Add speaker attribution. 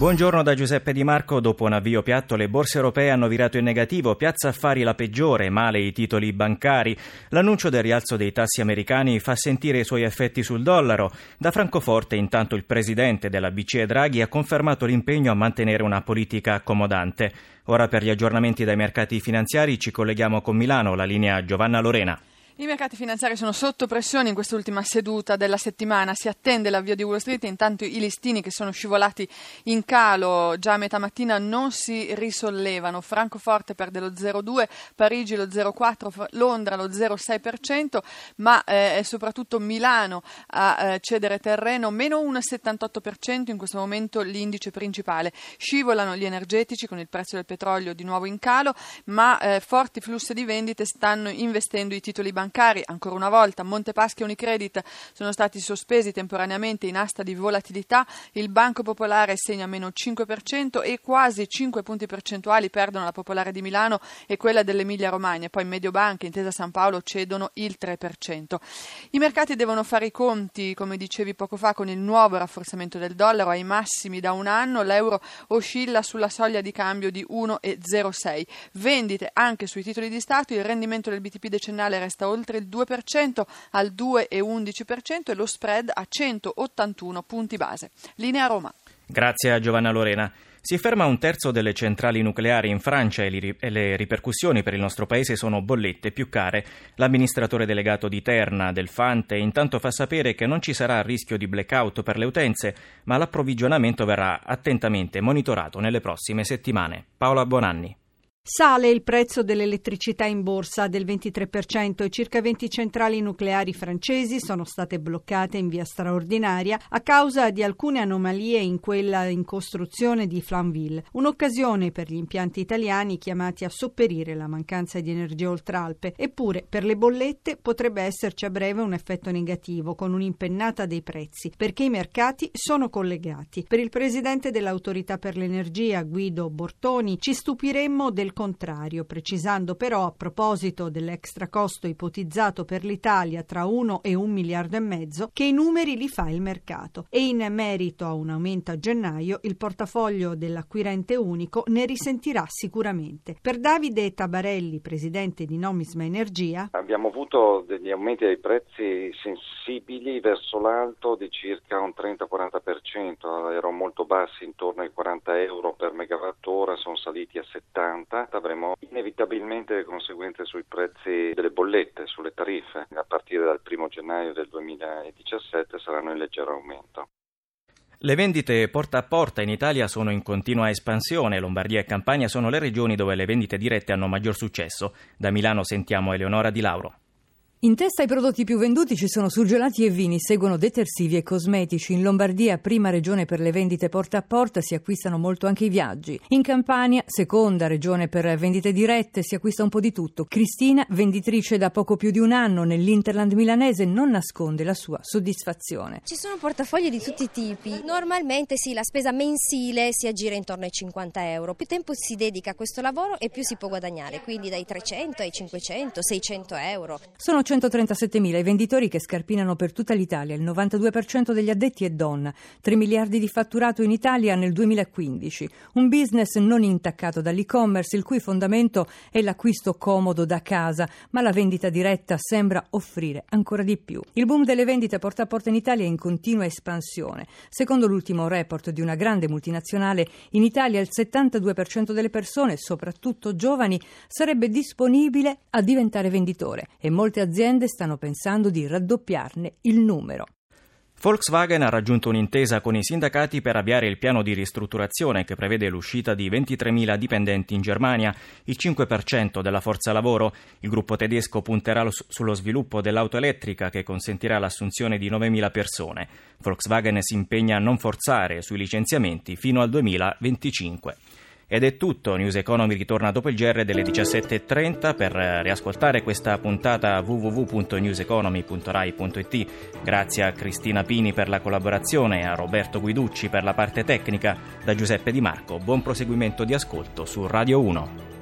Speaker 1: Buongiorno da Giuseppe Di Marco. Dopo un avvio piatto, le borse europee hanno virato in negativo. Piazza Affari la peggiore, male i titoli bancari. L'annuncio del rialzo dei tassi americani fa sentire i suoi effetti sul dollaro. Da Francoforte, intanto, il presidente della BCE Draghi ha confermato l'impegno a mantenere una politica accomodante. Ora per gli aggiornamenti dai mercati finanziari ci colleghiamo con Milano, la linea Giovanna Lorena.
Speaker 2: I mercati finanziari sono sotto pressione in quest'ultima seduta della settimana, si attende l'avvio di Wall Street, intanto i listini che sono scivolati in calo già a metà mattina non si risollevano, Francoforte perde lo 0,2, Parigi lo 0,4, Londra lo 0,6%, ma eh, soprattutto Milano a eh, cedere terreno, meno 1,78% in questo momento l'indice principale. Scivolano gli energetici con il prezzo del petrolio di nuovo in calo, ma eh, forti flussi di vendite stanno investendo i titoli bancari bancari, ancora una volta Montepaschi e Unicredit sono stati sospesi temporaneamente in asta di volatilità, il Banco Popolare segna meno 5% e quasi 5 punti percentuali perdono la Popolare di Milano e quella dell'Emilia Romagna, poi Mediobanca e Intesa San Paolo cedono il 3%. I mercati devono fare i conti, come dicevi poco fa, con il nuovo rafforzamento del dollaro ai massimi da un anno, l'euro oscilla sulla soglia di cambio di 1,06. Vendite anche sui titoli di Stato, il rendimento del BTP decennale resta oltre oltre il 2% al 2,11% e lo spread a 181 punti base. Linea Roma.
Speaker 1: Grazie a Giovanna Lorena. Si ferma un terzo delle centrali nucleari in Francia e le ripercussioni per il nostro paese sono bollette più care. L'amministratore delegato di Terna, del Fante, intanto fa sapere che non ci sarà rischio di blackout per le utenze, ma l'approvvigionamento verrà attentamente monitorato nelle prossime settimane. Paola Bonanni.
Speaker 3: Sale il prezzo dell'elettricità in borsa del 23% e circa 20 centrali nucleari francesi sono state bloccate in via straordinaria a causa di alcune anomalie in quella in costruzione di Flamanville, un'occasione per gli impianti italiani chiamati a sopperire la mancanza di energia oltralpe. Eppure per le bollette potrebbe esserci a breve un effetto negativo con un'impennata dei prezzi perché i mercati sono collegati. Per il presidente dell'autorità per l'energia Guido Bortoni ci stupiremmo del contrario, precisando però a proposito dell'extra costo ipotizzato per l'Italia tra 1 e 1 miliardo e mezzo che i numeri li fa il mercato. E in merito a un aumento a gennaio il portafoglio dell'acquirente unico ne risentirà sicuramente. Per Davide Tabarelli, presidente di Nomisma Energia,
Speaker 4: abbiamo avuto degli aumenti dei prezzi sensibili verso l'alto di circa un 30-40%, erano molto bassi intorno ai 40 euro per megawattora, sono saliti a 70 avremo inevitabilmente conseguenze sui prezzi delle bollette, sulle tariffe. A partire dal 1 gennaio del 2017 saranno in leggero aumento.
Speaker 1: Le vendite porta a porta in Italia sono in continua espansione. Lombardia e Campania sono le regioni dove le vendite dirette hanno maggior successo. Da Milano sentiamo Eleonora Di Lauro.
Speaker 5: In testa ai prodotti più venduti ci sono surgelati e vini, seguono detersivi e cosmetici. In Lombardia, prima regione per le vendite porta a porta, si acquistano molto anche i viaggi. In Campania, seconda regione per vendite dirette, si acquista un po' di tutto. Cristina, venditrice da poco più di un anno nell'Interland milanese, non nasconde la sua soddisfazione.
Speaker 6: Ci sono portafogli di tutti i tipi. Normalmente sì, la spesa mensile si aggira intorno ai 50 euro. Più tempo si dedica a questo lavoro e più si può guadagnare, quindi dai 300 ai 500, 600 euro.
Speaker 5: Sono 137.000 i venditori che scarpinano per tutta l'Italia, il 92% degli addetti è donna, 3 miliardi di fatturato in Italia nel 2015, un business non intaccato dall'e-commerce il cui fondamento è l'acquisto comodo da casa, ma la vendita diretta sembra offrire ancora di più. Il boom delle vendite porta a porta in Italia è in continua espansione. Secondo l'ultimo report di una grande multinazionale, in Italia il 72% delle persone, soprattutto giovani, sarebbe disponibile a diventare venditore e molte aziende aziende stanno pensando di raddoppiarne il numero.
Speaker 1: Volkswagen ha raggiunto un'intesa con i sindacati per avviare il piano di ristrutturazione che prevede l'uscita di 23.000 dipendenti in Germania, il 5% della forza lavoro. Il gruppo tedesco punterà sullo sviluppo dell'auto elettrica che consentirà l'assunzione di 9.000 persone. Volkswagen si impegna a non forzare sui licenziamenti fino al 2025. Ed è tutto, News Economy ritorna dopo il GR delle 17.30 per riascoltare questa puntata www.newseconomy.rai.it. Grazie a Cristina Pini per la collaborazione e a Roberto Guiducci per la parte tecnica. Da Giuseppe Di Marco, buon proseguimento di ascolto su Radio 1.